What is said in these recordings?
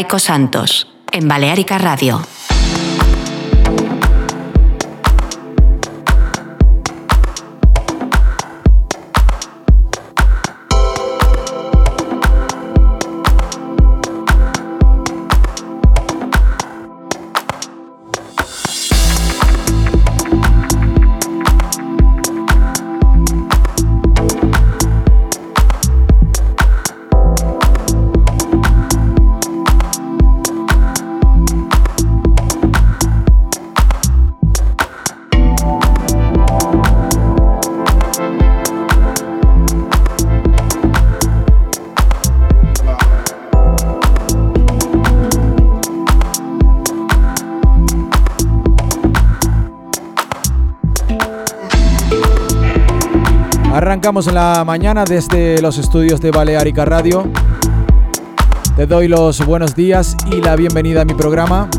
Raico Santos, en Balearica Radio. En la mañana desde los estudios de Balearica Radio. Te doy los buenos días y la bienvenida a mi programa.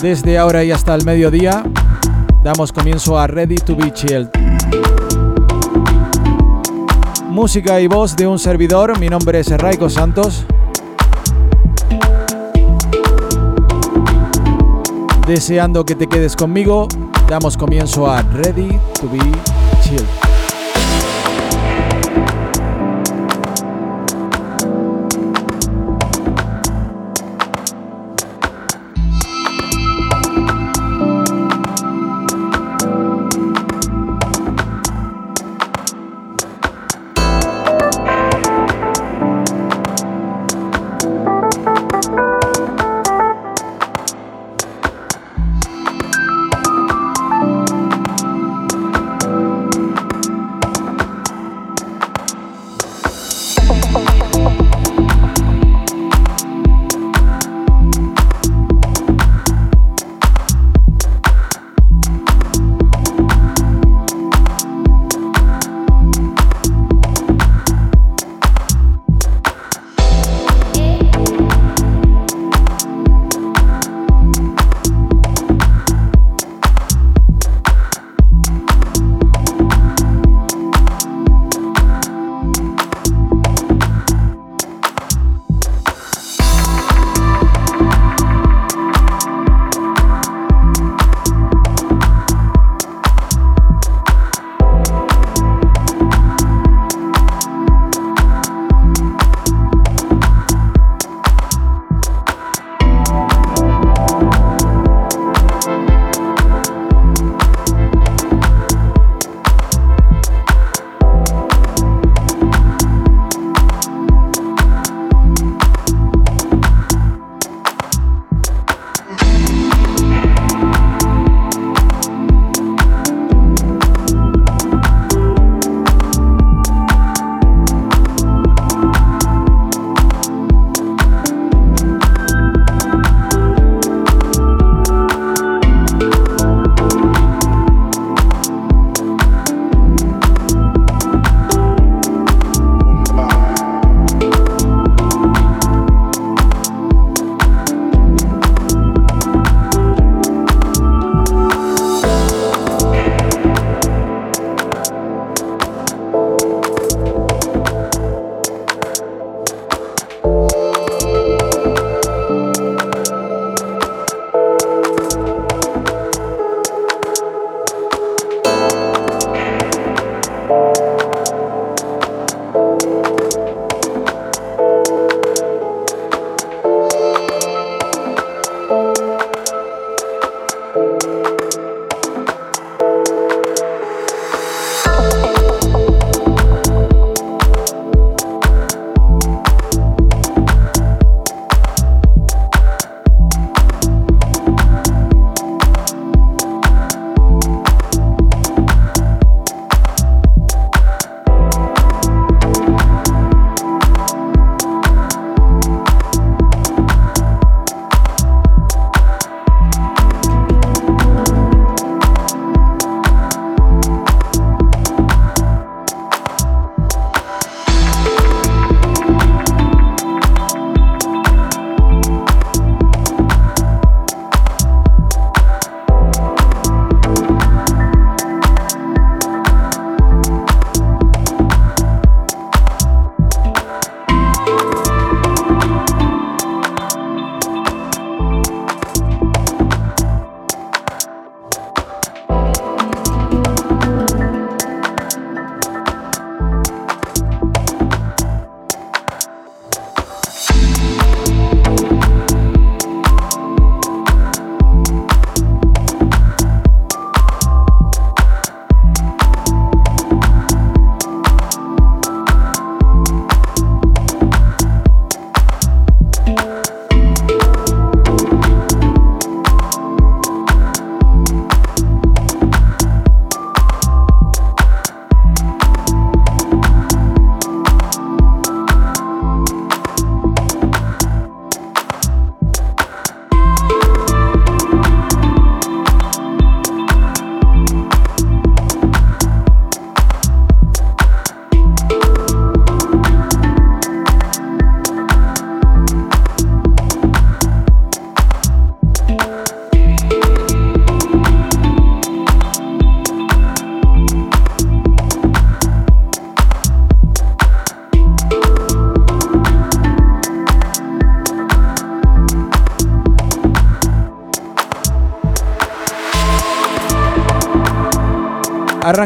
Desde ahora y hasta el mediodía damos comienzo a Ready to be Chilled. Música y voz de un servidor, mi nombre es Raiko Santos. Deseando que te quedes conmigo, damos comienzo a Ready to be Chilled.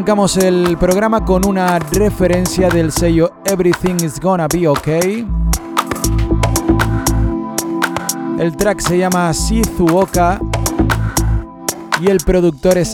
Arrancamos el programa con una referencia del sello Everything is Gonna Be Okay. El track se llama Shizuoka y el productor es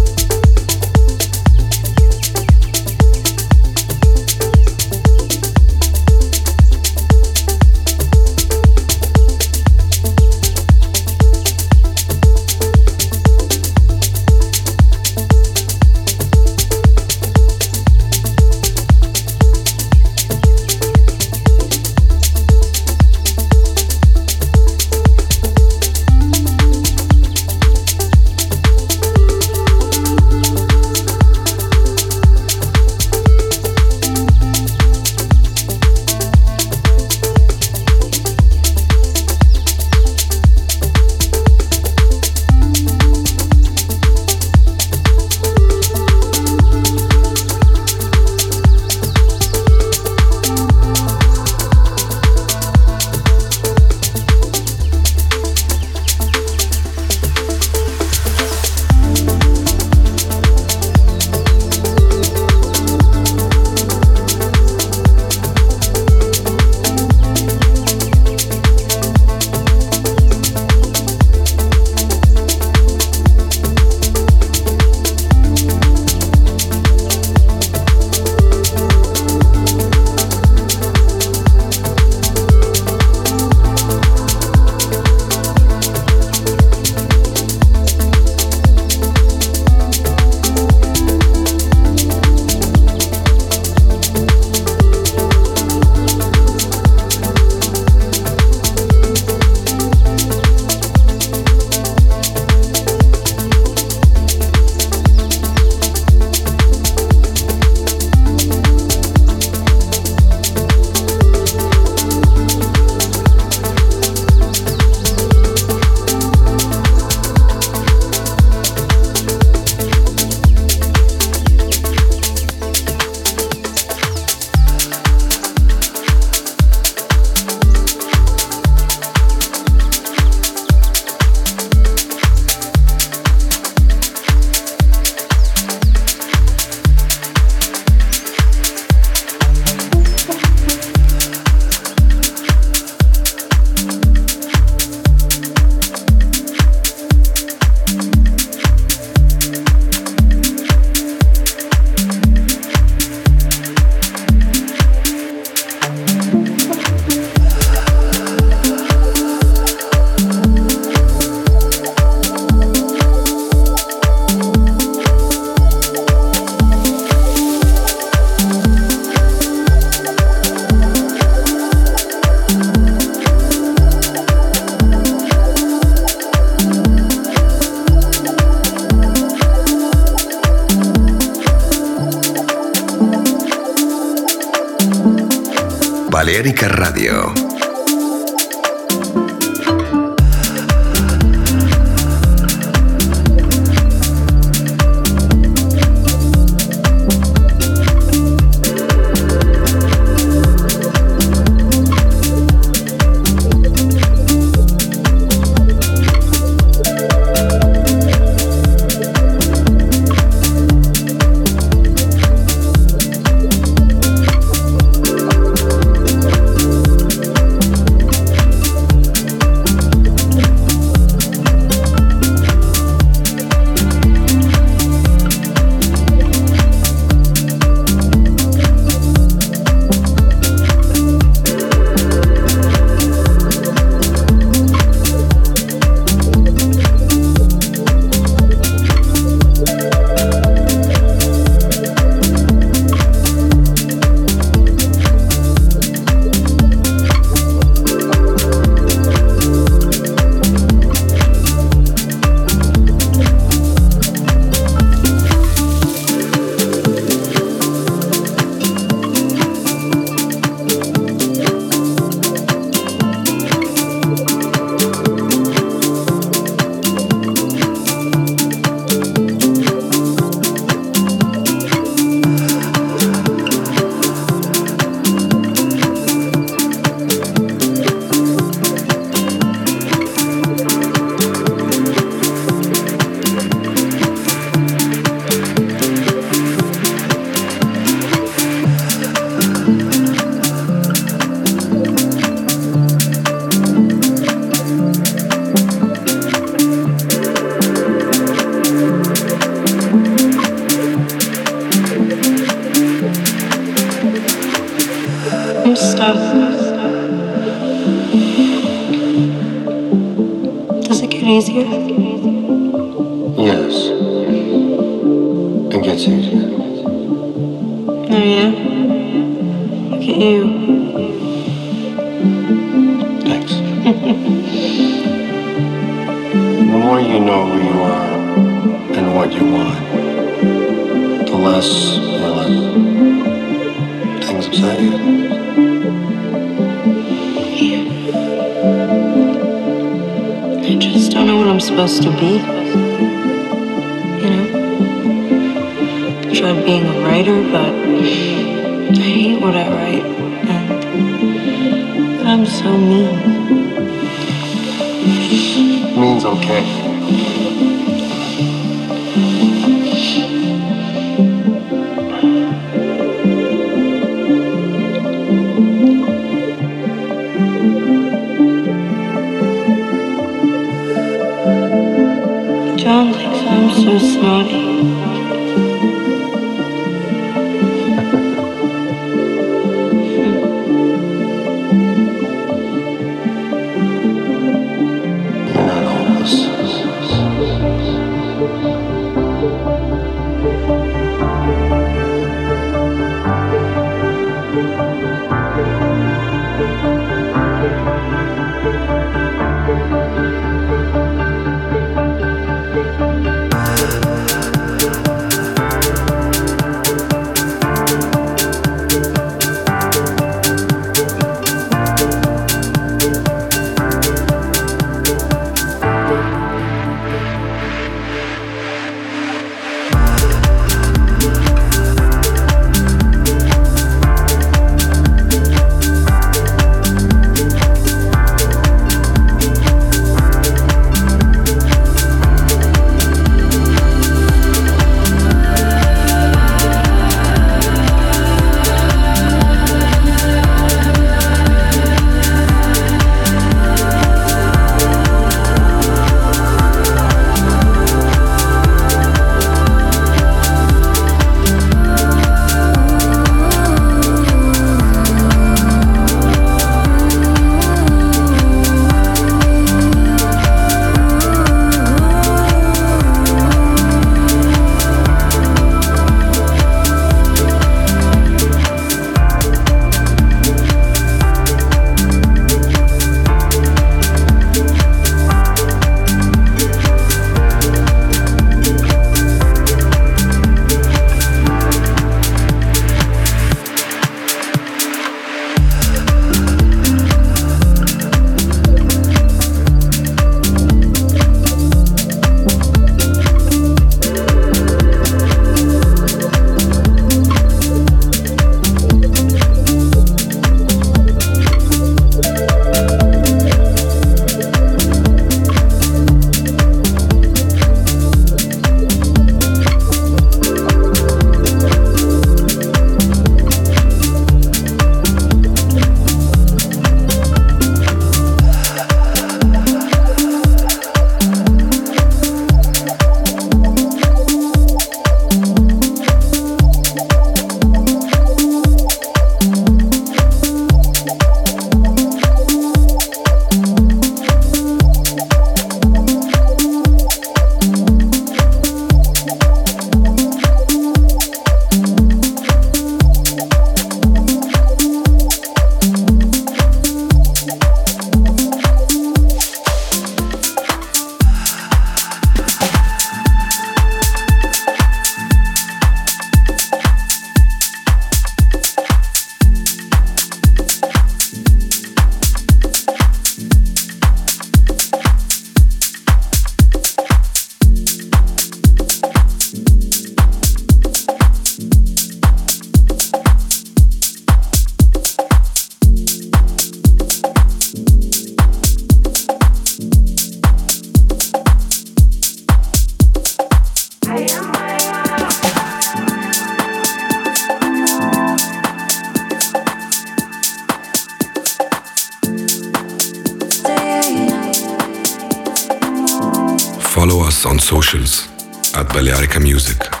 on socials at Balearica Music.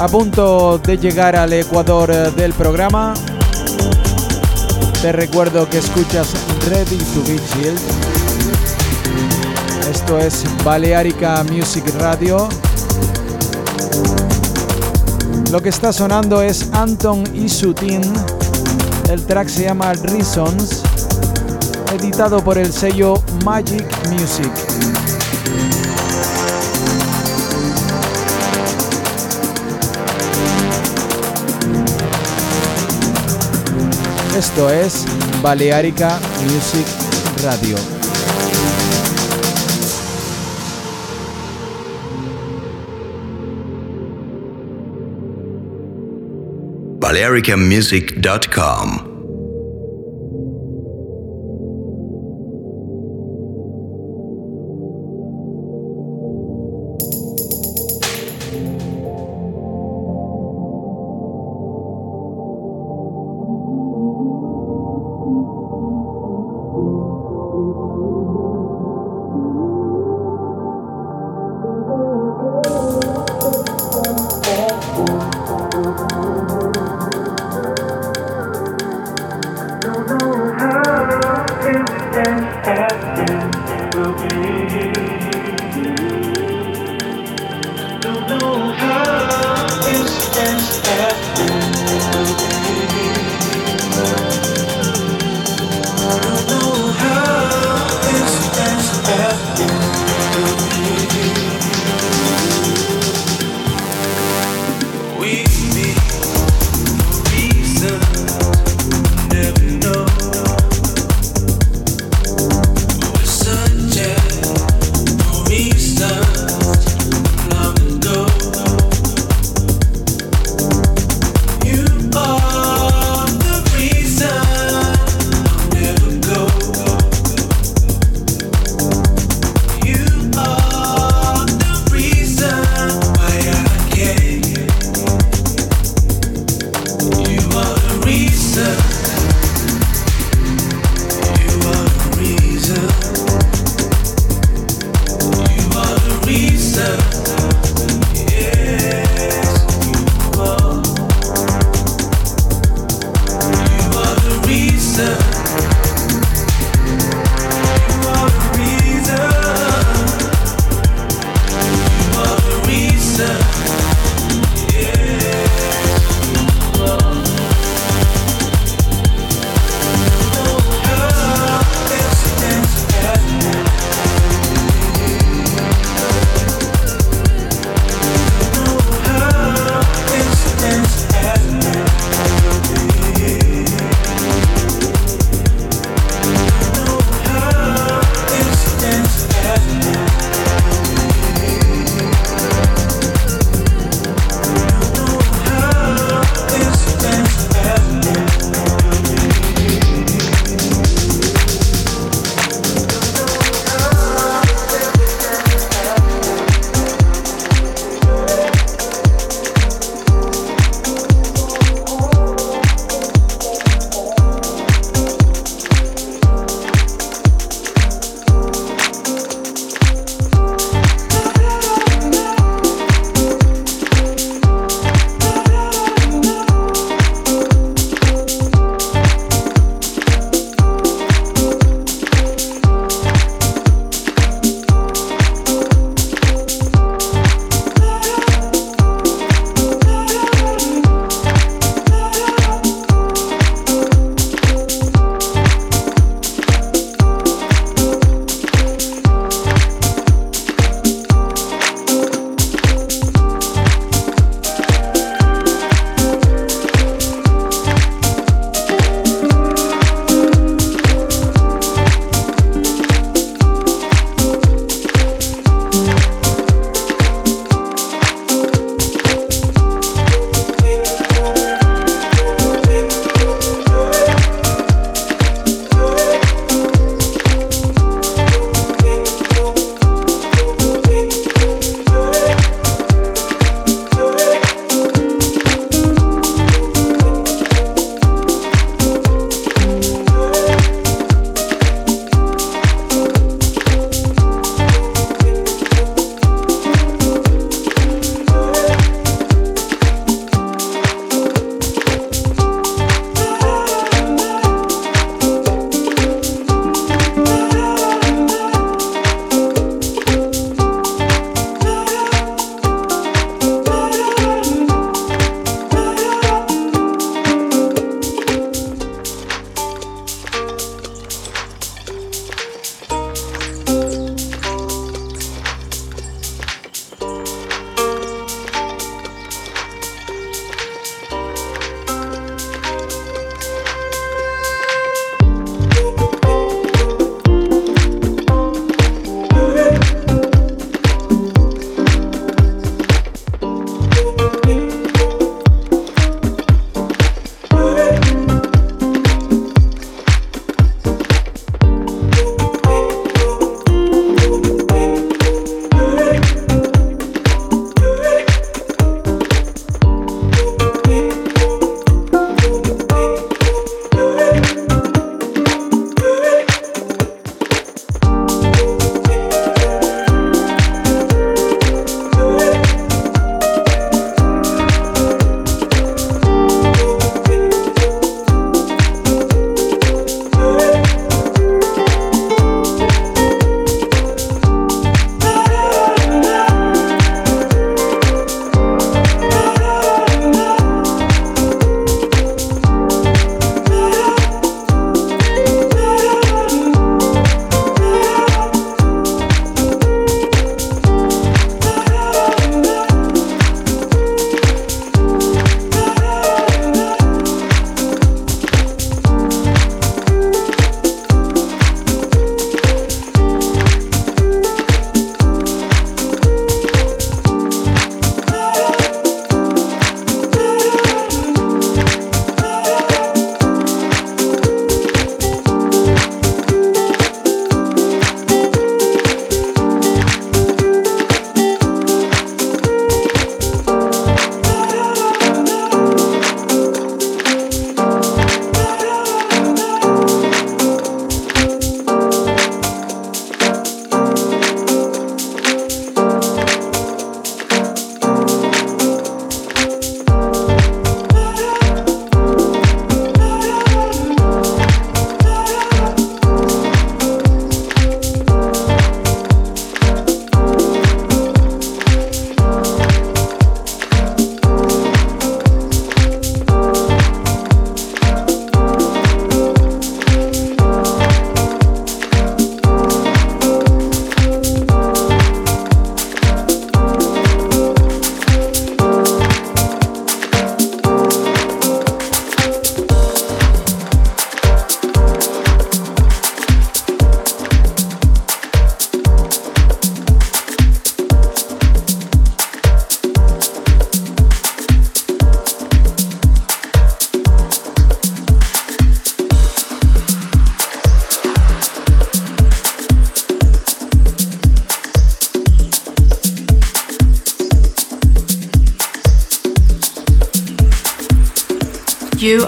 A punto de llegar al ecuador del programa. Te recuerdo que escuchas Ready to Be. Esto es Balearica Music Radio. Lo que está sonando es Anton Isutin. El track se llama Reasons, editado por el sello Magic Music. Esto es Balearica Music Radio. balearicamusic.com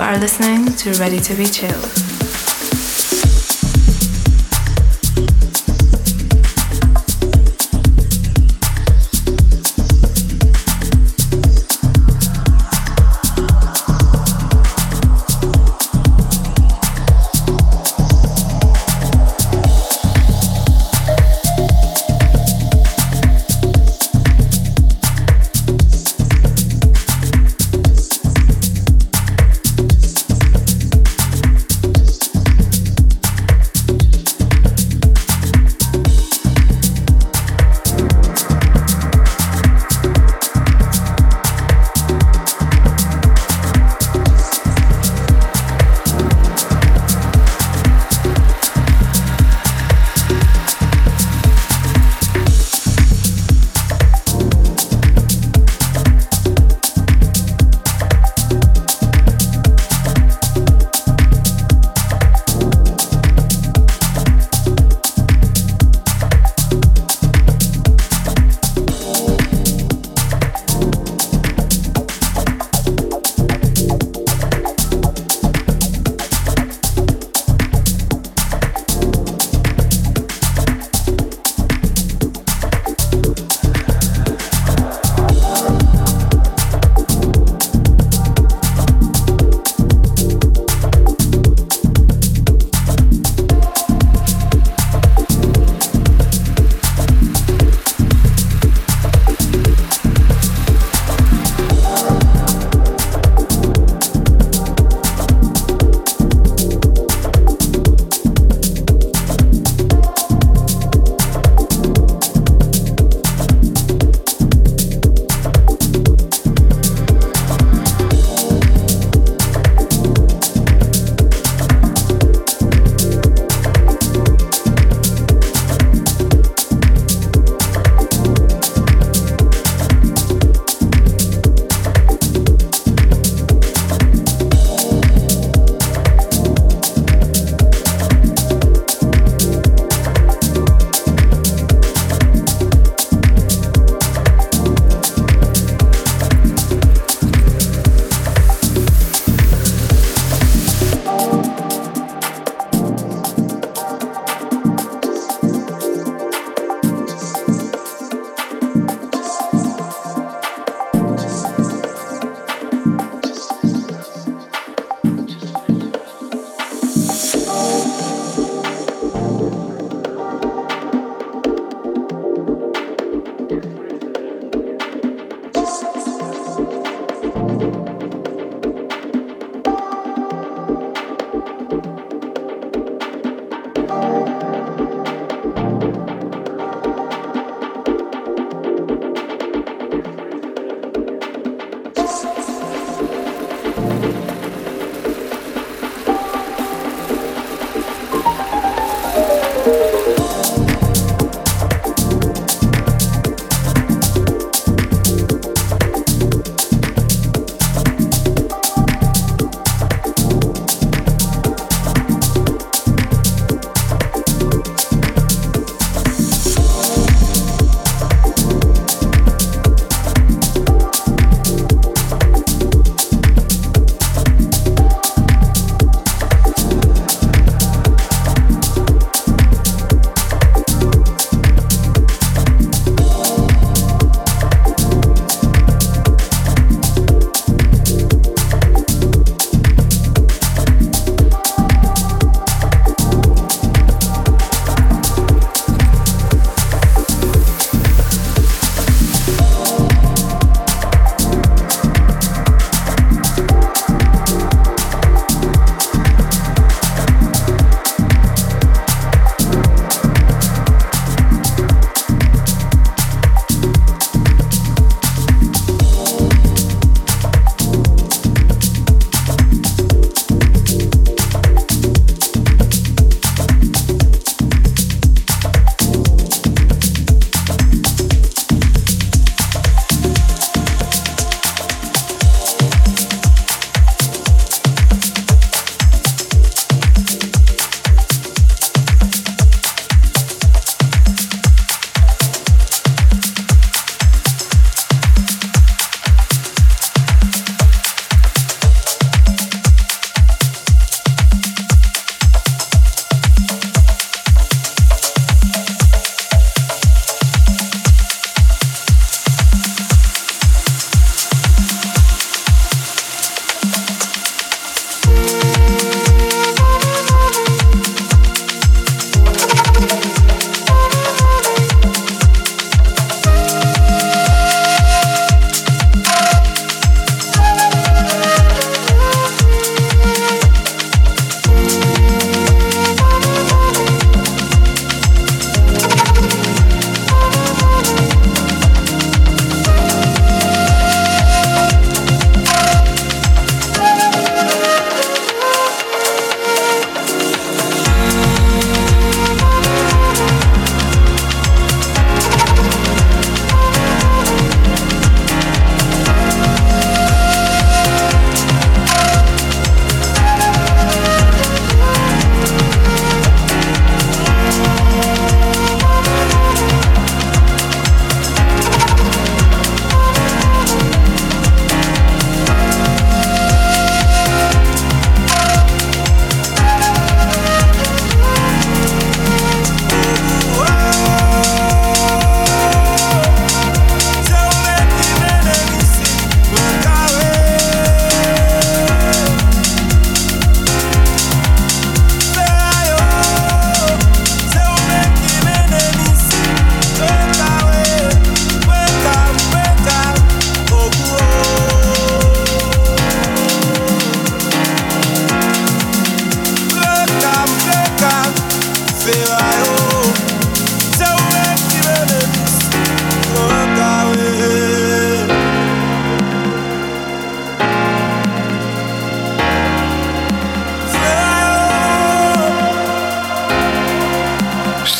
are listening to Ready to Be Chilled.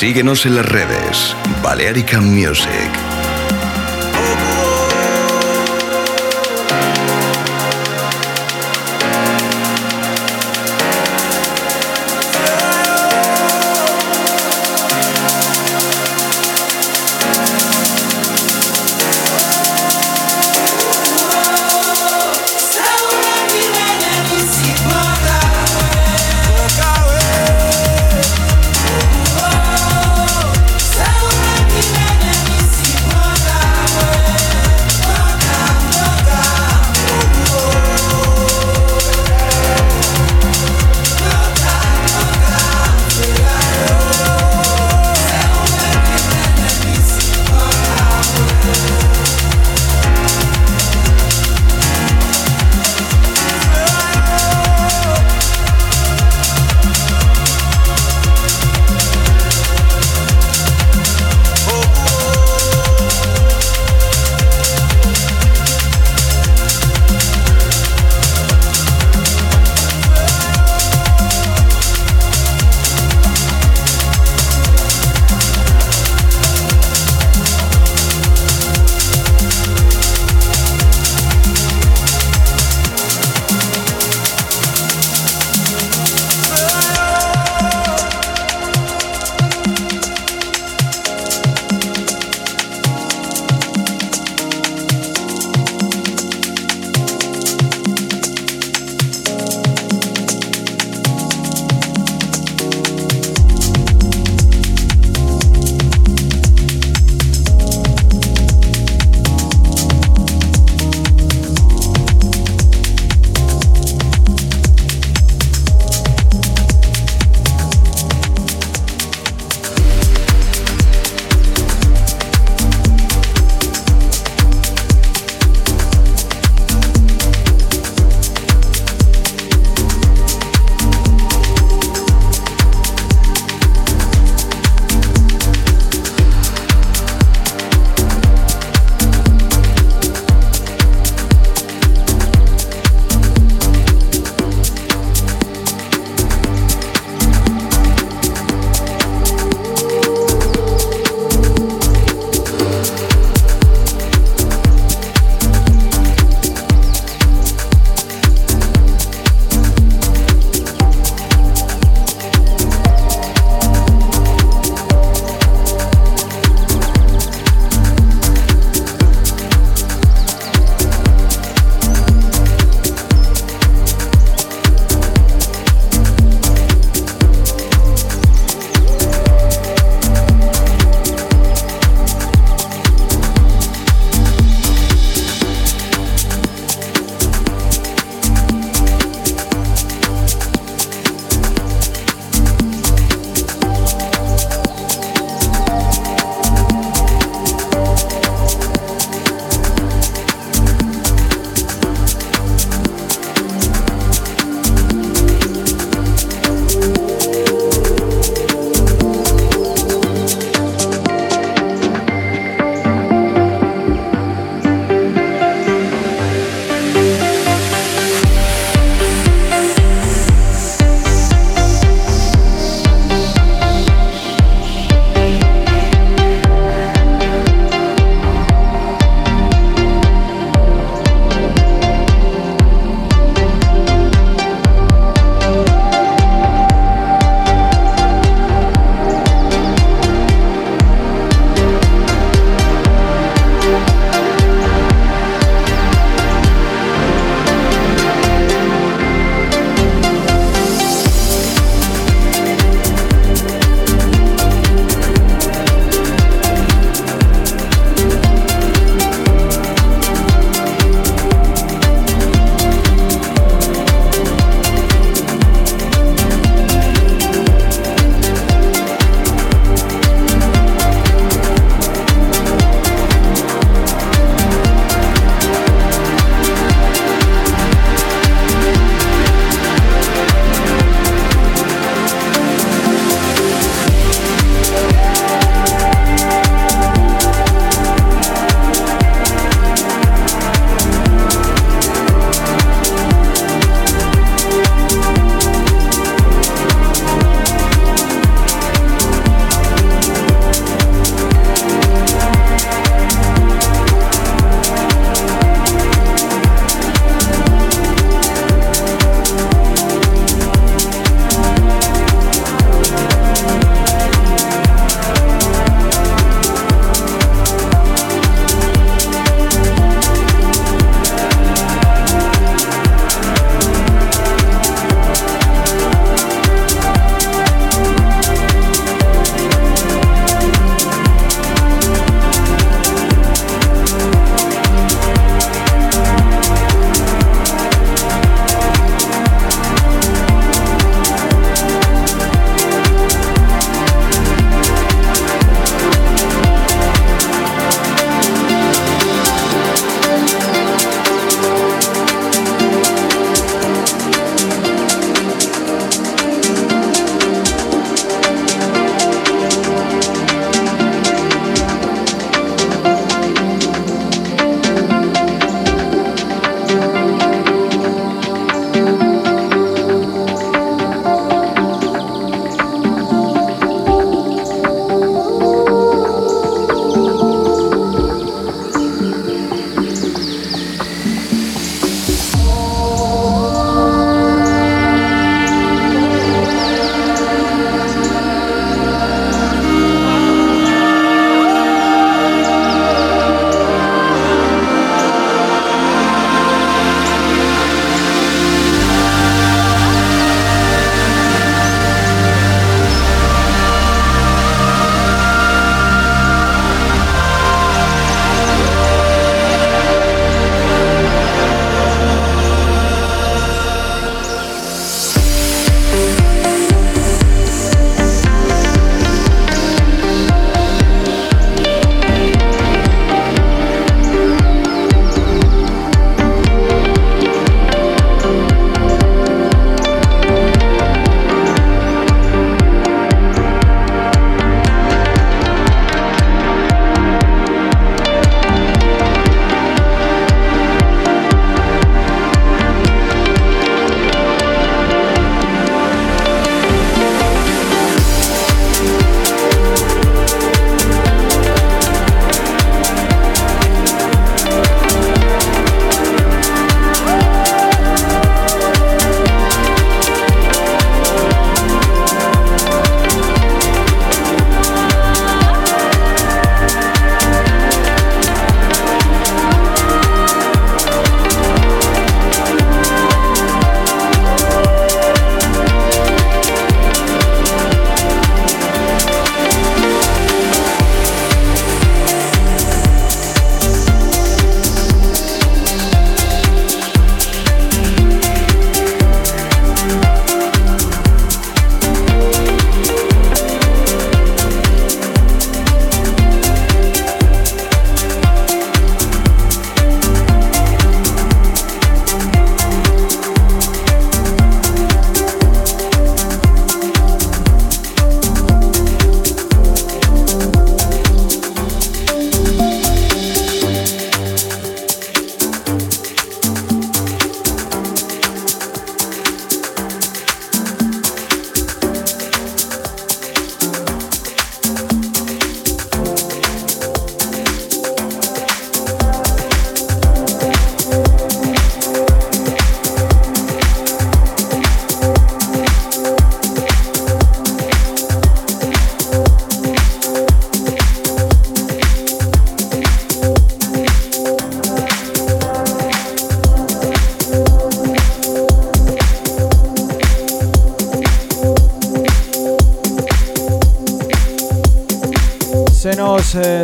Síguenos en las redes. Balearica Music.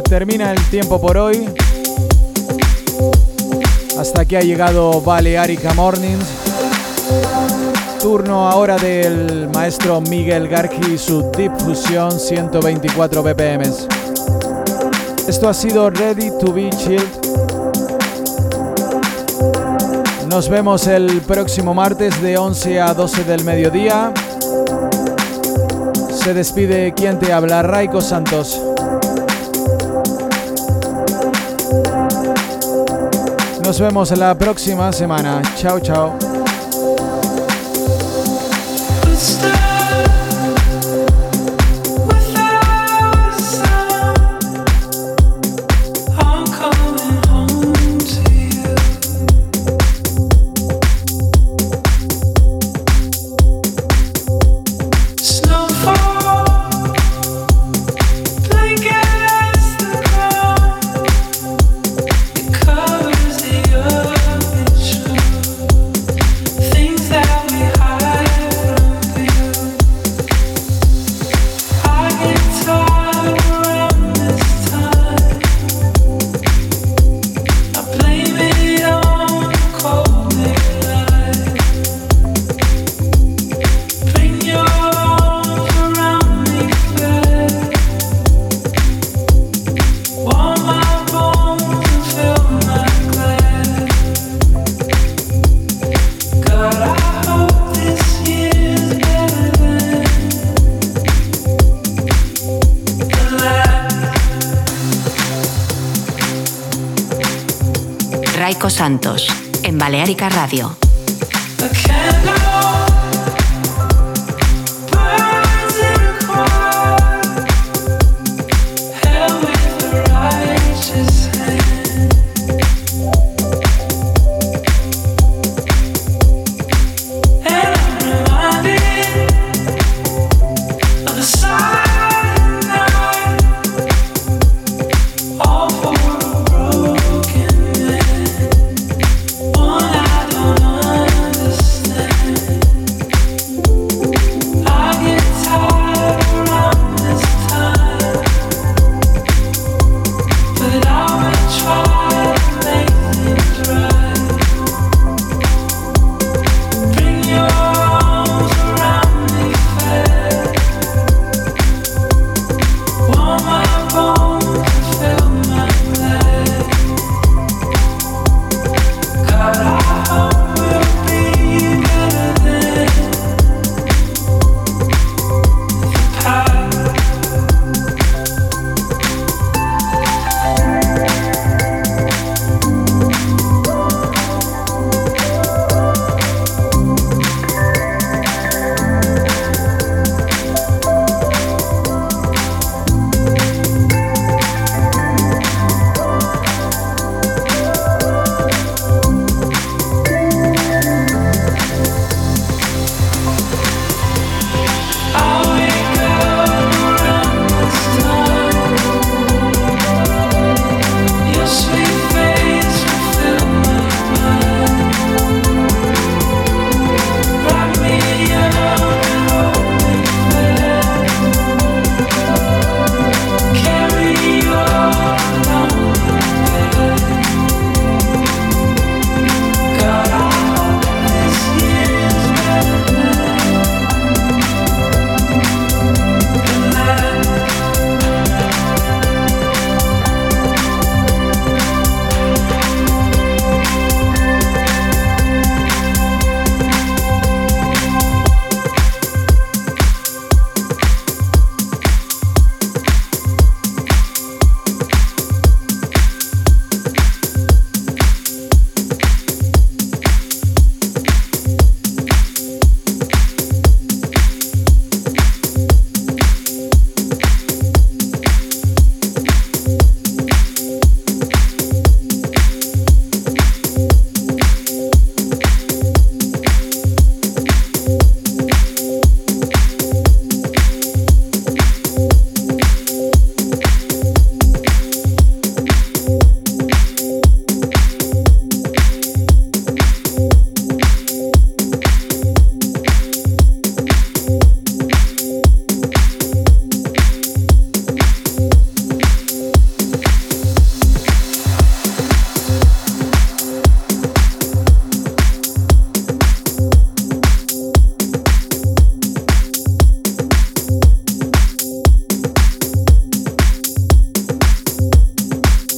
Termina el tiempo por hoy. Hasta aquí ha llegado Balearica Mornings. Turno ahora del maestro Miguel Garki y su Deep Fusion 124 BPM. Esto ha sido Ready to be Chilled. Nos vemos el próximo martes de 11 a 12 del mediodía. Se despide quien te habla, Raiko Santos. Nos vemos la próxima semana. Chao, chao. En Balearica Radio.